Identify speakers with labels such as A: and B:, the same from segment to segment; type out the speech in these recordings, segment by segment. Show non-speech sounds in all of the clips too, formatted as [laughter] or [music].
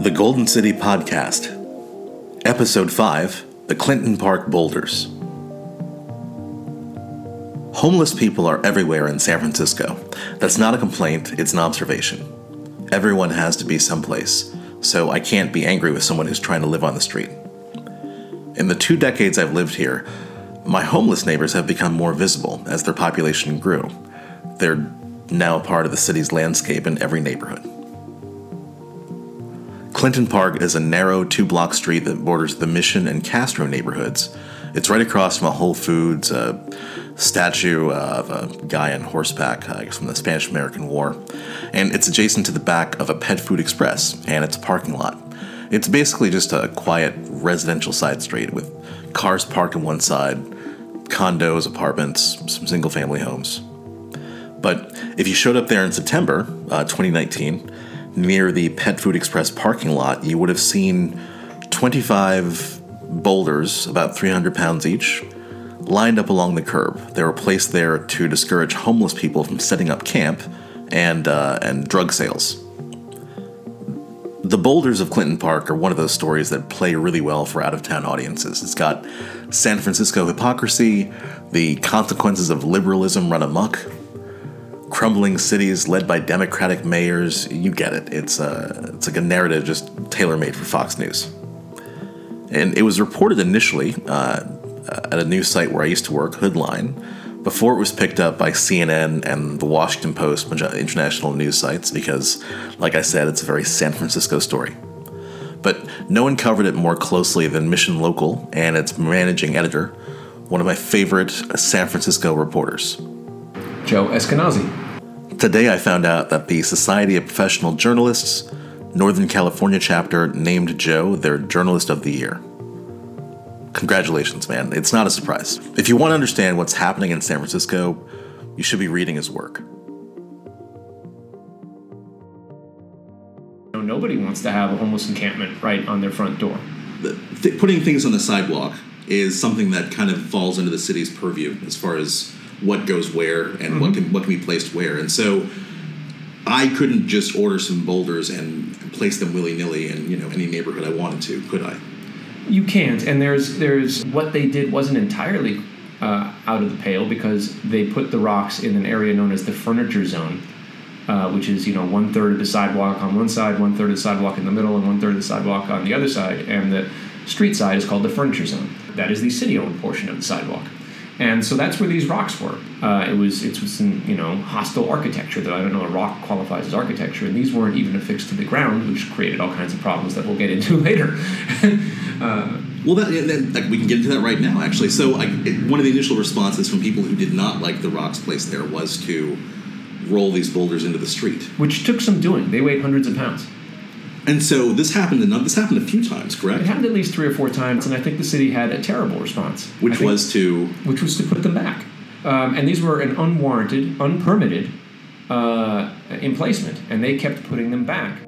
A: The Golden City Podcast, Episode 5 The Clinton Park Boulders. Homeless people are everywhere in San Francisco. That's not a complaint, it's an observation. Everyone has to be someplace, so I can't be angry with someone who's trying to live on the street. In the two decades I've lived here, my homeless neighbors have become more visible as their population grew. They're now part of the city's landscape in every neighborhood. Clinton Park is a narrow two block street that borders the Mission and Castro neighborhoods. It's right across from a Whole Foods, a statue of a guy on horseback, I guess from the Spanish American War. And it's adjacent to the back of a pet food express and its a parking lot. It's basically just a quiet residential side street with cars parked on one side, condos, apartments, some single family homes. But if you showed up there in September uh, 2019, near the Pet Food Express parking lot, you would have seen 25 boulders, about 300 pounds each, lined up along the curb. They were placed there to discourage homeless people from setting up camp and, uh, and drug sales. The Boulders of Clinton Park are one of those stories that play really well for out of town audiences. It's got San Francisco hypocrisy, the consequences of liberalism run amok, crumbling cities led by Democratic mayors. You get it. It's a, it's like a narrative just tailor made for Fox News. And it was reported initially uh, at a news site where I used to work, Hoodline, before it was picked up by CNN and the Washington Post, international news sites, because, like I said, it's a very San Francisco story. But no one covered it more closely than Mission Local and its managing editor, one of my favorite San Francisco reporters.
B: Joe Eskenazi.
A: Today, I found out that the Society of Professional Journalists, Northern California chapter, named Joe their Journalist of the Year. Congratulations, man. It's not a surprise. If you want to understand what's happening in San Francisco, you should be reading his work.
B: Nobody wants to have a homeless encampment right on their front door.
A: Th- putting things on the sidewalk is something that kind of falls into the city's purview as far as what goes where and mm-hmm. what can what can be placed where. And so I couldn't just order some boulders and, place them willy nilly in you know any neighborhood I wanted to, could I?
B: You can't. And there's there's what they did wasn't entirely uh, out of the pale because they put the rocks in an area known as the furniture zone. Uh, which is you know one third of the sidewalk on one side, one third of the sidewalk in the middle, and one third of the sidewalk on the other side, and the street side is called the furniture zone. That is the city-owned portion of the sidewalk and so that's where these rocks were. Uh, it was it was in, you know hostile architecture that I don't know a rock qualifies as architecture, and these weren't even affixed to the ground, which created all kinds of problems that we'll get into [laughs] later. [laughs]
A: uh, well, that, that, that, we can get into that right now, actually. So, I, it, one of the initial responses from people who did not like the rocks placed there was to roll these boulders into the street,
B: which took some doing. They weighed hundreds of pounds.
A: And so this happened. Enough, this happened a few times, correct?
B: It happened at least three or four times, and I think the city had a terrible response.
A: Which
B: think,
A: was to
B: which was to put them back. Um, and these were an unwarranted, unpermitted uh, emplacement, and they kept putting them back.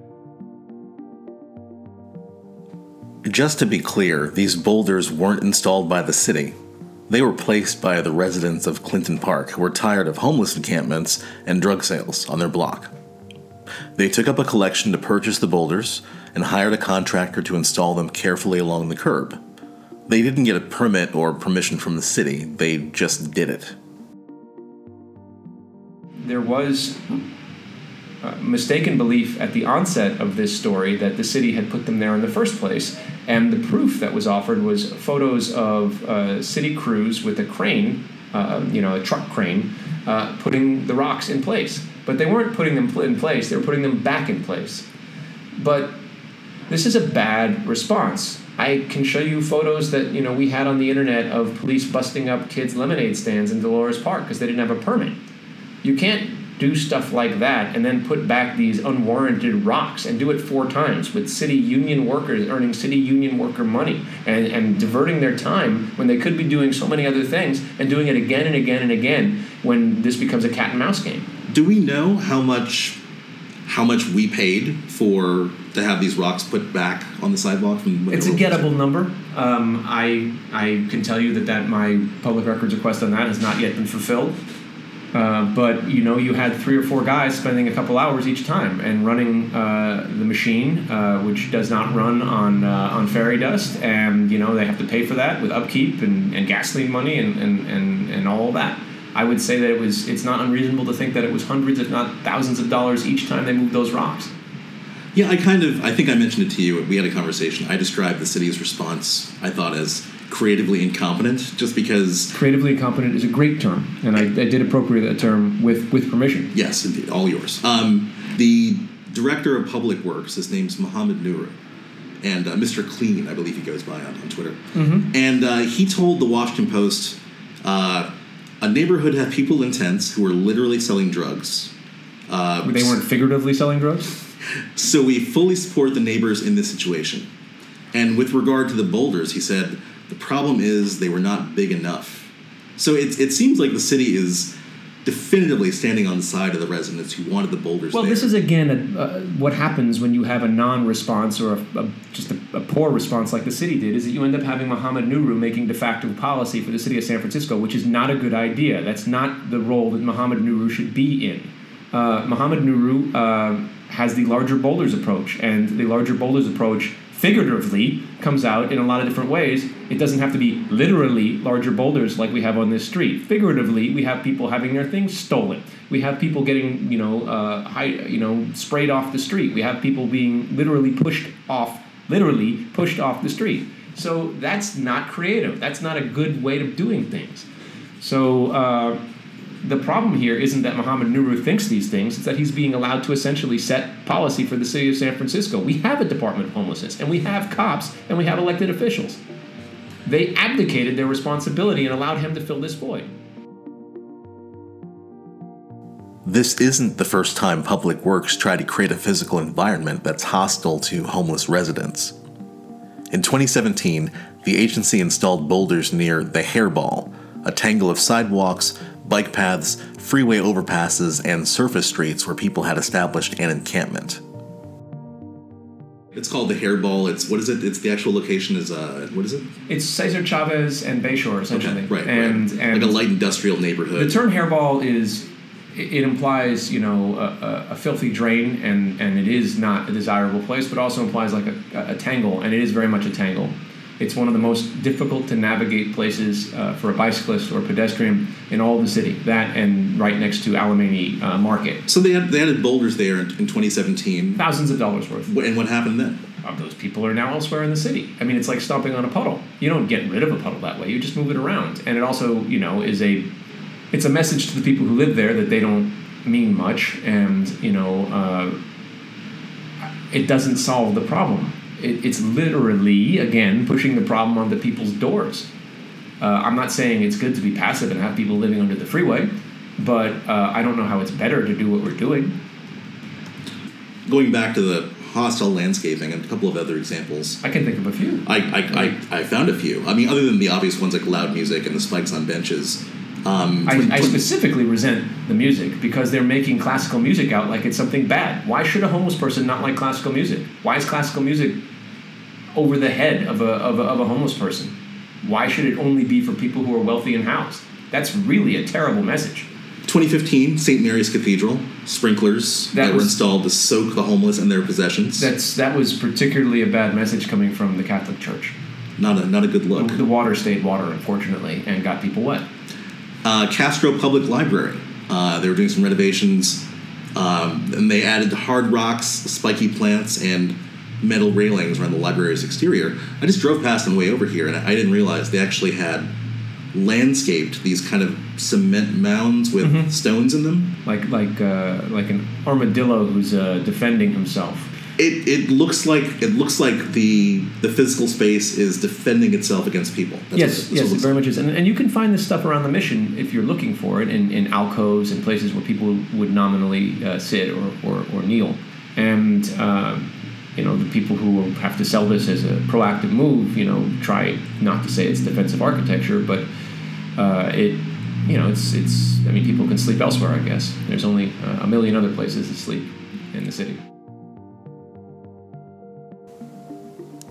A: Just to be clear, these boulders weren't installed by the city. They were placed by the residents of Clinton Park who were tired of homeless encampments and drug sales on their block. They took up a collection to purchase the boulders and hired a contractor to install them carefully along the curb. They didn't get a permit or permission from the city, they just did it.
B: There was mistaken belief at the onset of this story that the city had put them there in the first place, and the proof that was offered was photos of uh, city crews with a crane, uh, you know, a truck crane, uh, putting the rocks in place. But they weren't putting them in place, they were putting them back in place. But this is a bad response. I can show you photos that you know we had on the internet of police busting up kids' lemonade stands in Dolores Park because they didn't have a permit. You can't do stuff like that and then put back these unwarranted rocks and do it four times with city union workers earning city union worker money and, and diverting their time when they could be doing so many other things and doing it again and again and again when this becomes a cat and mouse game
A: do we know how much how much we paid for to have these rocks put back on the sidewalk?
B: it's a gettable number. Um, I I can tell you that that my public records request on that has not yet been fulfilled. Uh, but you know, you had three or four guys spending a couple hours each time and running uh, the machine, uh, which does not run on uh, on fairy dust, and you know they have to pay for that with upkeep and, and gasoline money and, and, and, and all that. I would say that it was it's not unreasonable to think that it was hundreds, if not thousands, of dollars each time they moved those rocks.
A: Yeah, I kind of I think I mentioned it to you. We had a conversation. I described the city's response. I thought as creatively incompetent, just because
B: creatively incompetent is a great term, and I, I did appropriate that term with with permission.
A: Yes, indeed, all yours. Um, the director of public works, his name's Mohammed Nuru, and uh, Mr. Clean, I believe he goes by on, on Twitter,
B: mm-hmm.
A: and uh, he told the Washington Post. Uh, a neighborhood had people in tents who were literally selling drugs.
B: Uh, they weren't figuratively selling drugs?
A: So we fully support the neighbors in this situation. And with regard to the boulders, he said, the problem is they were not big enough. So it, it seems like the city is definitively standing on the side of the residents who wanted the boulders.
B: Well,
A: there.
B: this is again a, uh, what happens when you have a non-response or a, a, just a, poor response like the city did. Is that you end up having Mohammed Nuru making de facto policy for the city of San Francisco, which is not a good idea. That's not the role that Mohammed Nuru should be in. Uh, Mohammed Nuru uh, has the larger boulders approach, and the larger boulders approach figuratively comes out in a lot of different ways. It doesn't have to be literally larger boulders like we have on this street. Figuratively, we have people having their things stolen. We have people getting, you know, uh, high, you know, sprayed off the street. We have people being literally pushed off, literally pushed off the street. So that's not creative. That's not a good way of doing things. So uh, the problem here isn't that Mohammed Nuru thinks these things, it's that he's being allowed to essentially set policy for the city of San Francisco. We have a Department of Homelessness, and we have cops, and we have elected officials. They abdicated their responsibility and allowed him to fill this void.
A: This isn't the first time Public Works tried to create a physical environment that's hostile to homeless residents. In 2017, the agency installed boulders near the Hairball, a tangle of sidewalks, bike paths, freeway overpasses, and surface streets where people had established an encampment. It's called the Hairball. It's what is it? It's the actual location is uh what is it?
B: It's Cesar Chavez and Bayshore essentially.
A: Okay, right,
B: and,
A: right.
B: and
A: like a light industrial neighborhood.
B: The term hairball is it implies you know a, a, filthy drain and and it is not a desirable place, but also implies like a, a tangle, and it is very much a tangle. It's one of the most difficult to navigate places uh, for a bicyclist or pedestrian in all of the city. That and right next to Alemany uh, Market.
A: So they, had, they added boulders there in, in 2017.
B: Thousands of dollars worth.
A: And what happened then?
B: Uh, those people are now elsewhere in the city. I mean, it's like stomping on a puddle. You don't get rid of a puddle that way. You just move it around. And it also, you know, is a it's a message to the people who live there that they don't mean much, and you know, uh, it doesn't solve the problem it, it's literally again pushing the problem onto people's doors. Uh, I'm not saying it's good to be passive and have people living under the freeway, but uh, I don't know how it's better to do what we're doing.
A: Going back to the hostile landscaping and a couple of other examples.
B: I can think of a few.
A: I, I, I, I, found a few. I mean, other than the obvious ones like loud music and the spikes on benches. Um,
B: I, I, specifically resent the music because they're making classical music out like it's something bad. Why should a homeless person not like classical music? Why is classical music over the head of a, of a, of a homeless person? Why should it only be for people who are wealthy and housed? That's really a terrible message.
A: 2015, St. Mary's Cathedral, sprinklers that, that was, were installed to soak the homeless and their possessions.
B: That's that was particularly a bad message coming from the Catholic Church.
A: Not a not a good look.
B: The, the water stayed water, unfortunately, and got people wet.
A: Uh, Castro Public Library. Uh, they were doing some renovations, um, and they added hard rocks, spiky plants, and metal railings around the library's exterior. I just drove past on the way over here, and I didn't realize they actually had landscaped these kind of cement mounds with mm-hmm. stones in them,
B: like like uh, like an armadillo who's uh, defending himself.
A: It, it looks like it looks like the the physical space is defending itself against people.
B: That's yes, what, yes, it very much is, and, and you can find this stuff around the mission if you're looking for it in, in alcoves and places where people would nominally uh, sit or, or, or kneel, and um, you know, the people who have to sell this as a proactive move, you know, try not to say it's defensive architecture, but uh, it, you know, it's it's. I mean, people can sleep elsewhere. I guess there's only a million other places to sleep in the city.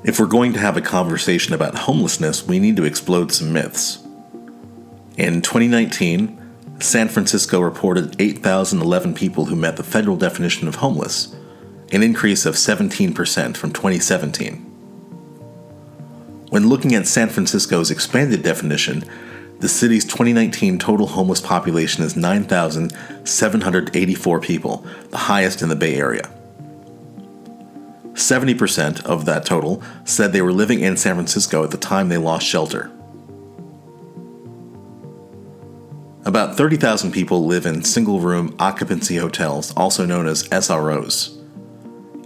A: If we're going to have a conversation about homelessness, we need to explode some myths. In 2019, San Francisco reported 8,011 people who met the federal definition of homeless, an increase of 17% from 2017. When looking at San Francisco's expanded definition, the city's 2019 total homeless population is 9,784 people, the highest in the Bay Area. 70% of that total said they were living in San Francisco at the time they lost shelter. About 30,000 people live in single room occupancy hotels, also known as SROs.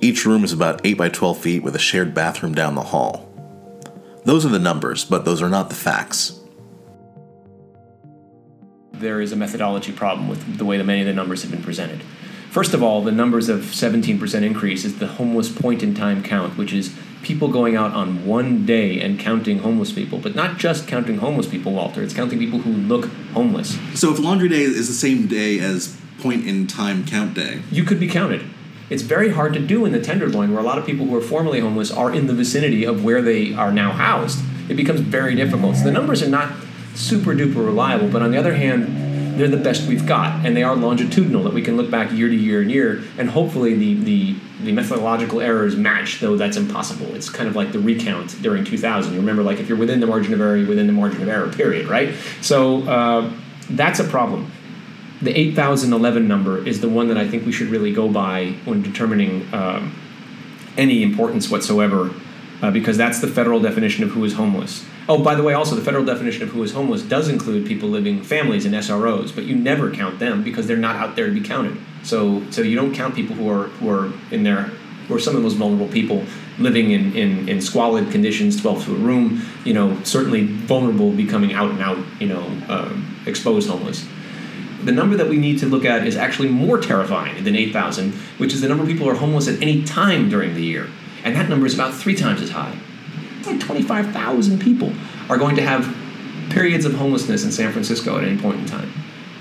A: Each room is about 8 by 12 feet with a shared bathroom down the hall. Those are the numbers, but those are not the facts.
B: There is a methodology problem with the way that many of the numbers have been presented. First of all, the numbers of 17% increase is the homeless point in time count, which is people going out on one day and counting homeless people, but not just counting homeless people, Walter. It's counting people who look homeless.
A: So if laundry day is the same day as point in time count day,
B: you could be counted. It's very hard to do in the Tenderloin, where a lot of people who are formerly homeless are in the vicinity of where they are now housed. It becomes very difficult. So the numbers are not super duper reliable, but on the other hand, they're the best we've got, and they are longitudinal that we can look back year to year and year, and hopefully the, the, the methodological errors match, though that's impossible. It's kind of like the recount during 2000. You remember, like, if you're within the margin of error, you're within the margin of error, period, right? So uh, that's a problem. The 8011 number is the one that I think we should really go by when determining um, any importance whatsoever, uh, because that's the federal definition of who is homeless. Oh, by the way, also the federal definition of who is homeless does include people living families in SROs, but you never count them because they're not out there to be counted. So, so you don't count people who are who are in there, who are some of the most vulnerable people living in, in, in squalid conditions, 12 to a room. You know, certainly vulnerable, becoming out and out. You know, um, exposed homeless. The number that we need to look at is actually more terrifying than 8,000, which is the number of people who are homeless at any time during the year, and that number is about three times as high like 25,000 people are going to have periods of homelessness in San Francisco at any point in time.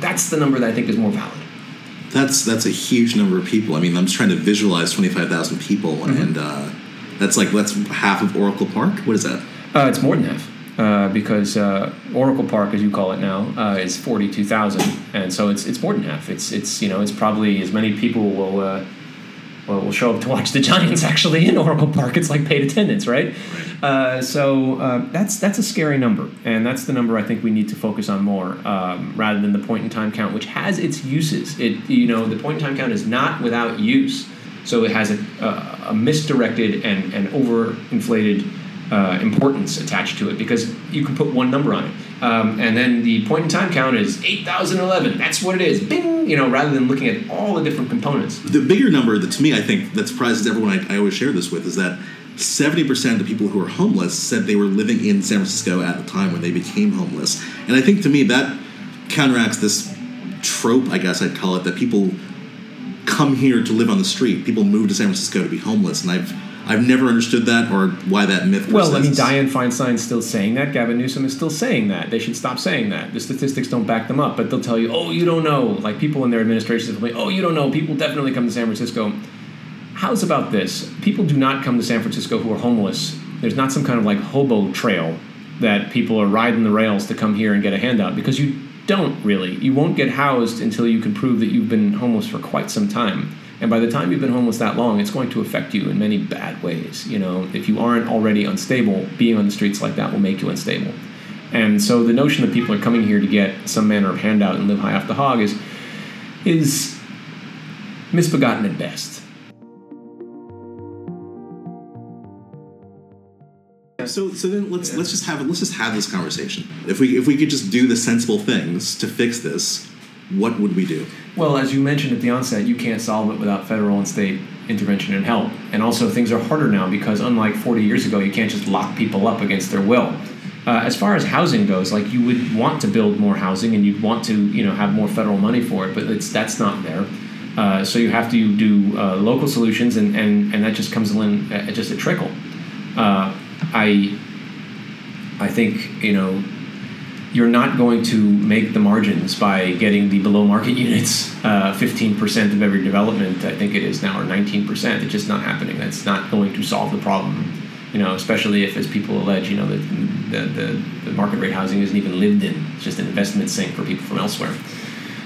B: That's the number that I think is more valid.
A: That's that's a huge number of people. I mean, I'm just trying to visualize 25,000 people, mm-hmm. and uh, that's like that's half of Oracle Park. What is that?
B: Uh, it's more than half. Uh, because uh, Oracle Park, as you call it now, uh, is forty two thousand, and so it's it's more than half. It's it's you know it's probably as many people will uh, well, will show up to [laughs] watch the Giants actually in Oracle Park. It's like paid attendance, right? Uh, so uh, that's that's a scary number, and that's the number I think we need to focus on more, um, rather than the point in time count, which has its uses. It you know the point in time count is not without use, so it has a, a, a misdirected and and overinflated uh, importance attached to it because you can put one number on it. Um, and then the point in time count is 8,011. That's what it is. Bing! You know, rather than looking at all the different components.
A: The bigger number that to me, I think, that surprises everyone I, I always share this with is that 70% of the people who are homeless said they were living in San Francisco at the time when they became homeless. And I think to me that counteracts this trope, I guess I'd call it, that people come here to live on the street. People move to San Francisco to be homeless. And I've I've never understood that or why that myth.
B: Persists. Well, I mean, Dianne Feinstein's still saying that. Gavin Newsom is still saying that. They should stop saying that. The statistics don't back them up, but they'll tell you, "Oh, you don't know." Like people in their administrations will be, "Oh, you don't know." People definitely come to San Francisco. How's about this? People do not come to San Francisco who are homeless. There's not some kind of like hobo trail that people are riding the rails to come here and get a handout because you don't really. You won't get housed until you can prove that you've been homeless for quite some time. And by the time you've been homeless that long, it's going to affect you in many bad ways. You know, if you aren't already unstable, being on the streets like that will make you unstable. And so the notion that people are coming here to get some manner of handout and live high off the hog is is misbegotten at best.
A: So, so then let's let's just have let's just have this conversation. If we if we could just do the sensible things to fix this, what would we do?
B: Well, as you mentioned at the onset, you can't solve it without federal and state intervention and help. And also, things are harder now because, unlike 40 years ago, you can't just lock people up against their will. Uh, as far as housing goes, like you would want to build more housing and you'd want to, you know, have more federal money for it, but it's that's not there. Uh, so you have to do uh, local solutions, and, and, and that just comes in at just a trickle. I I think you know you're not going to make the margins by getting the below market [laughs] units uh, 15% of every development i think it is now or 19% it's just not happening. That's not going to solve the problem. You know especially if as people allege you know the, the, the, the market rate housing isn't even lived in. It's just an investment sink for people from elsewhere.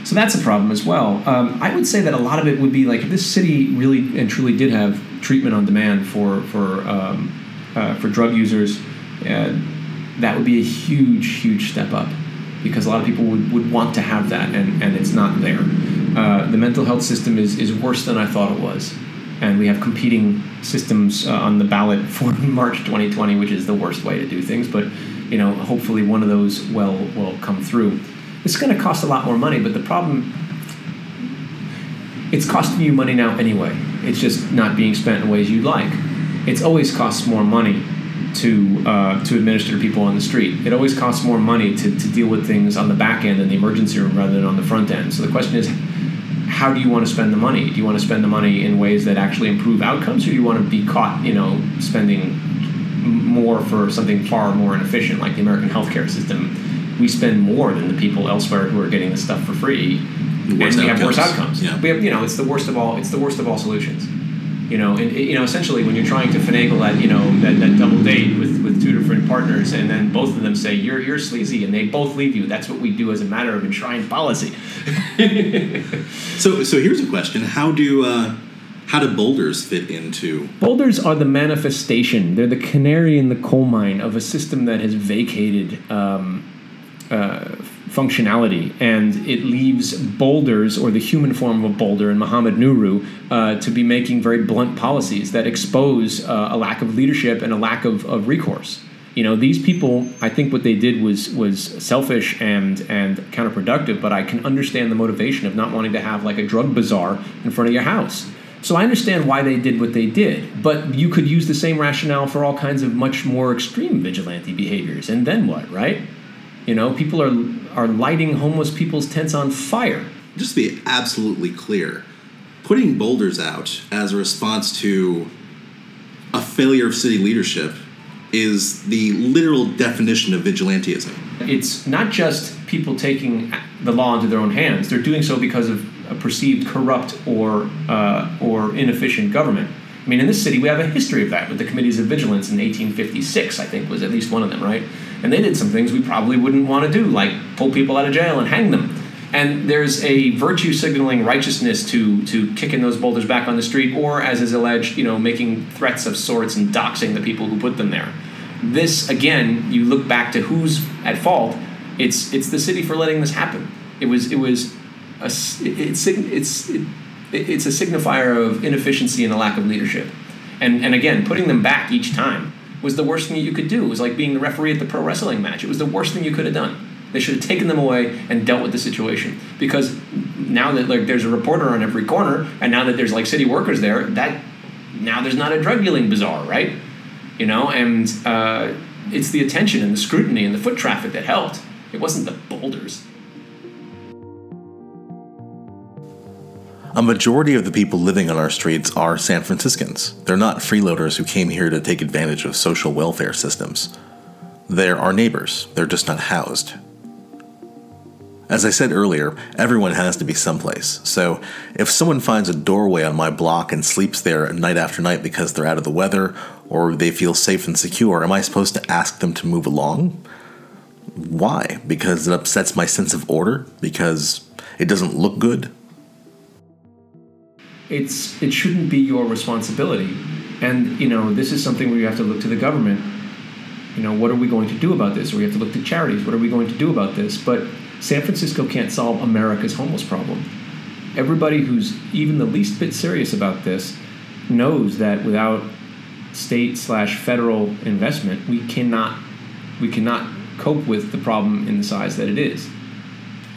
B: So that's a problem as well. Um, I would say that a lot of it would be like if this city really and truly did have treatment on demand for for um, uh, for drug users, uh, that would be a huge huge step up because a lot of people would, would want to have that and, and it's not there. Uh, the mental health system is, is worse than I thought it was. And we have competing systems uh, on the ballot [laughs] for March 2020, which is the worst way to do things. But you know, hopefully one of those will will come through. It's going to cost a lot more money, but the problem it's costing you money now anyway. It's just not being spent in ways you'd like. It's always costs more money to uh, to administer to people on the street. It always costs more money to, to deal with things on the back end in the emergency room rather than on the front end. So the question is, how do you want to spend the money? Do you want to spend the money in ways that actually improve outcomes, or do you want to be caught, you know, spending more for something far more inefficient, like the American healthcare system? We spend more than the people elsewhere who are getting this stuff for free, and we
A: Worse
B: have worse
A: outcomes.
B: outcomes.
A: Yeah.
B: We have, you know, it's the worst of all. It's the worst of all solutions. You know, and you know, essentially, when you're trying to finagle that, you know, that, that double date with, with two different partners, and then both of them say you're you're sleazy, and they both leave you. That's what we do as a matter of enshrined policy. [laughs]
A: So, so here's a question: How do uh, how do boulders fit into?
B: Boulders are the manifestation. They're the canary in the coal mine of a system that has vacated um, uh, functionality, and it leaves boulders, or the human form of a boulder, in Mohammed Nuru, uh, to be making very blunt policies that expose uh, a lack of leadership and a lack of, of recourse. You know, these people, I think what they did was was selfish and and counterproductive, but I can understand the motivation of not wanting to have like a drug bazaar in front of your house. So I understand why they did what they did, but you could use the same rationale for all kinds of much more extreme vigilante behaviors. And then what, right? You know, people are are lighting homeless people's tents on fire.
A: Just to be absolutely clear, putting boulders out as a response to a failure of city leadership is the literal definition of vigilantism.
B: It's not just people taking the law into their own hands; they're doing so because of a perceived corrupt or uh, or inefficient government. I mean, in this city, we have a history of that with the committees of vigilance in 1856. I think was at least one of them, right? And they did some things we probably wouldn't want to do, like pull people out of jail and hang them. And there's a virtue signaling righteousness to to kicking those boulders back on the street, or as is alleged, you know, making threats of sorts and doxing the people who put them there. This again, you look back to who's at fault. It's it's the city for letting this happen. It was it was a it's it's it, it's a signifier of inefficiency and a lack of leadership. And and again, putting them back each time was the worst thing that you could do. It was like being the referee at the pro wrestling match. It was the worst thing you could have done. They should have taken them away and dealt with the situation. Because now that like there's a reporter on every corner, and now that there's like city workers there, that now there's not a drug dealing bazaar, right? You know, and uh, it's the attention and the scrutiny and the foot traffic that helped. It wasn't the boulders.
A: A majority of the people living on our streets are San Franciscans. They're not freeloaders who came here to take advantage of social welfare systems. They're our neighbors, they're just not housed. As I said earlier, everyone has to be someplace. So, if someone finds a doorway on my block and sleeps there night after night because they're out of the weather or they feel safe and secure, am I supposed to ask them to move along? Why? Because it upsets my sense of order? Because it doesn't look good?
B: It's it shouldn't be your responsibility. And you know, this is something where you have to look to the government. You know, what are we going to do about this? Or we have to look to charities. What are we going to do about this? But San Francisco can't solve America's homeless problem. Everybody who's even the least bit serious about this knows that without state slash federal investment, we cannot we cannot cope with the problem in the size that it is.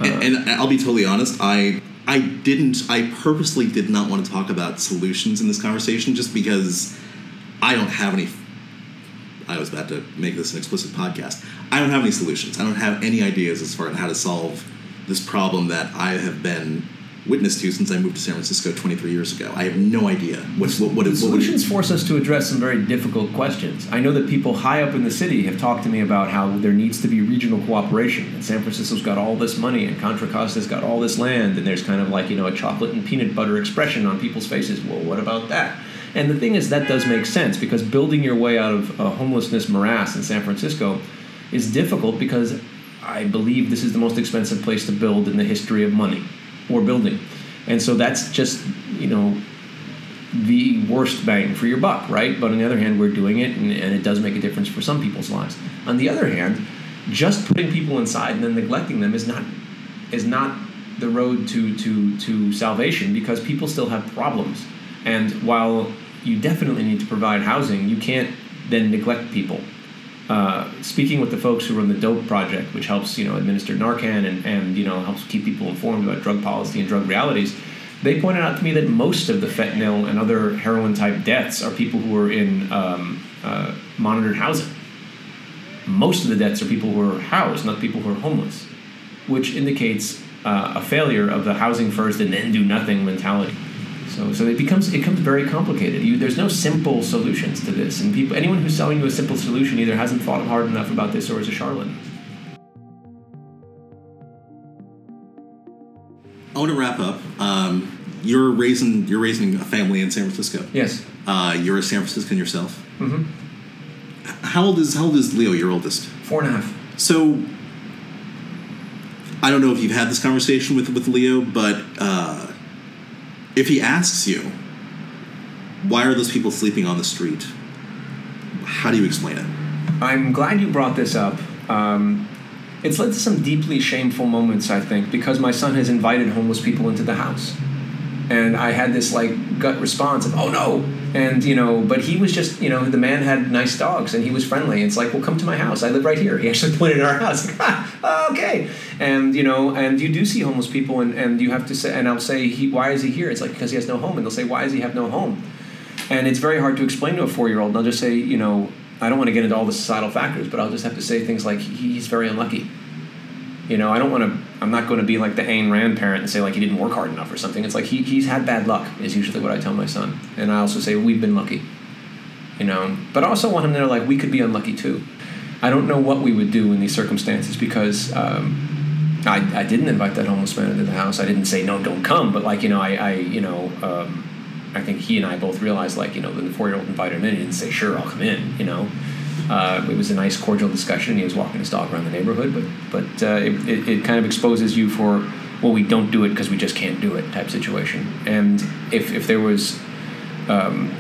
A: And, and I'll be totally honest, I I didn't I purposely did not want to talk about solutions in this conversation just because I don't have any I was about to make this an explicit podcast. I don't have any solutions. I don't have any ideas as far as how to solve this problem that I have been witness to since I moved to San Francisco 23 years ago. I have no idea what what what, what, what
B: Solutions force us to address some very difficult questions. I know that people high up in the city have talked to me about how there needs to be regional cooperation. And San Francisco's got all this money, and Contra Costa's got all this land, and there's kind of like you know a chocolate and peanut butter expression on people's faces. Well, what about that? And the thing is, that does make sense because building your way out of a homelessness morass in San Francisco is difficult because I believe this is the most expensive place to build in the history of money. Or building. And so that's just, you know, the worst bang for your buck, right? But on the other hand, we're doing it and, and it does make a difference for some people's lives. On the other hand, just putting people inside and then neglecting them is not is not the road to to to salvation because people still have problems. And while you definitely need to provide housing, you can't then neglect people. Uh, speaking with the folks who run the DOPE project, which helps you know administer Narcan and, and you know helps keep people informed about drug policy and drug realities, they pointed out to me that most of the fentanyl and other heroin type deaths are people who are in um, uh, monitored housing. Most of the deaths are people who are housed, not people who are homeless, which indicates uh, a failure of the housing first and then do nothing mentality. So, so it becomes it becomes very complicated. You, there's no simple solutions to this, and people anyone who's selling you a simple solution either hasn't thought hard enough about this or is a charlatan.
A: I want to wrap up. Um, you're raising you're raising a family in San Francisco.
B: Yes.
A: Uh, you're a San Franciscan yourself.
B: Mm-hmm.
A: How old is how old is Leo? Your oldest.
B: Four and a half.
A: So I don't know if you've had this conversation with with Leo, but uh, if he asks you, why are those people sleeping on the street? How do you explain it?
B: I'm glad you brought this up. Um, it's led to some deeply shameful moments, I think, because my son has invited homeless people into the house. And I had this like gut response of, oh no. And, you know, but he was just, you know, the man had nice dogs and he was friendly. It's like, well, come to my house. I live right here. He actually [laughs] pointed at our house. [laughs] Ah, okay. And, you know, and you do see homeless people and, and you have to say, and I'll say, he, why is he here? It's like, because he has no home. And they'll say, why does he have no home? And it's very hard to explain to a four year old. And I'll just say, you know, I don't want to get into all the societal factors, but I'll just have to say things like, he's very unlucky you know, I don't want to. I'm not going to be like the Ayn Rand parent and say like he didn't work hard enough or something. It's like he, he's had bad luck is usually what I tell my son, and I also say we've been lucky. You know, but I also want him to know like we could be unlucky too. I don't know what we would do in these circumstances because um, I, I didn't invite that homeless man into the house. I didn't say no, don't come. But like you know, I, I you know, um, I think he and I both realized like you know the four year old invited him in, he didn't say sure I'll come in. You know, uh, it was a nice, cordial discussion. He was walking his dog around the neighborhood, but but uh, it, it, it, kind of exposes you for well, we don't do it because we just can't do it type situation. And if if there was, um,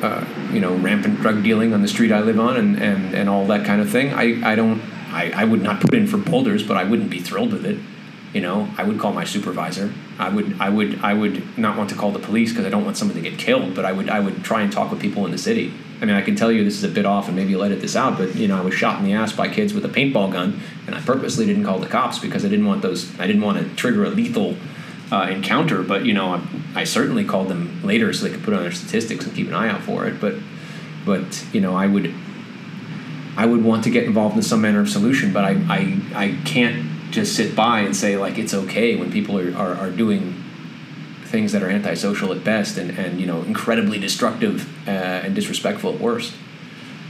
B: uh, you know, rampant drug dealing on the street I live on, and, and, and all that kind of thing, I, I don't I, I would not put in for boulders, but I wouldn't be thrilled with it. You know, I would call my supervisor. I would I would I would not want to call the police because I don't want someone to get killed, but I would I would try and talk with people in the city I mean, I can tell you this is a bit off, and maybe you'll edit this out. But you know, I was shot in the ass by kids with a paintball gun, and I purposely didn't call the cops because I didn't want those. I didn't want to trigger a lethal uh, encounter. But you know, I, I, certainly called them later so they could put on their statistics and keep an eye out for it. But but you know, I would I would want to get involved in some manner of solution, but I I, I can't just sit by and say like it's okay when people are, are, are doing things that are antisocial at best and, and you know incredibly destructive uh, and disrespectful at worst.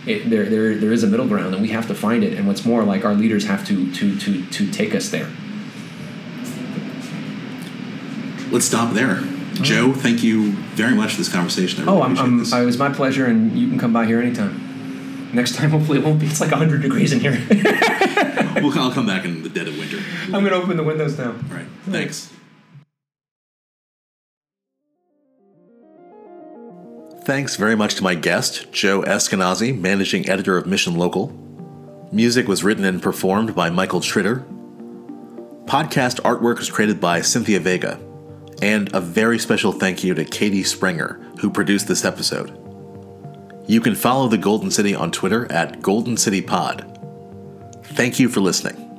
B: It, there, there, there is a middle ground, and we have to find it. And what's more, like our leaders have to to to to take us there.
A: Let's stop there. Joe, mm. thank you very much for this conversation.
B: I really oh, I'm, I'm, it was my pleasure, and you can come by here anytime. Next time, [laughs] hopefully, it won't be. It's like 100 degrees in here. [laughs]
A: we'll, I'll come back in the dead of winter.
B: I'm going to open the windows now.
A: All right. Thanks. Thanks very much to my guest, Joe Eskenazi, managing editor of Mission Local. Music was written and performed by Michael Tritter. Podcast artwork was created by Cynthia Vega. And a very special thank you to Katie Sprenger, who produced this episode. You can follow the Golden City on Twitter at Golden City Pod. Thank you for listening.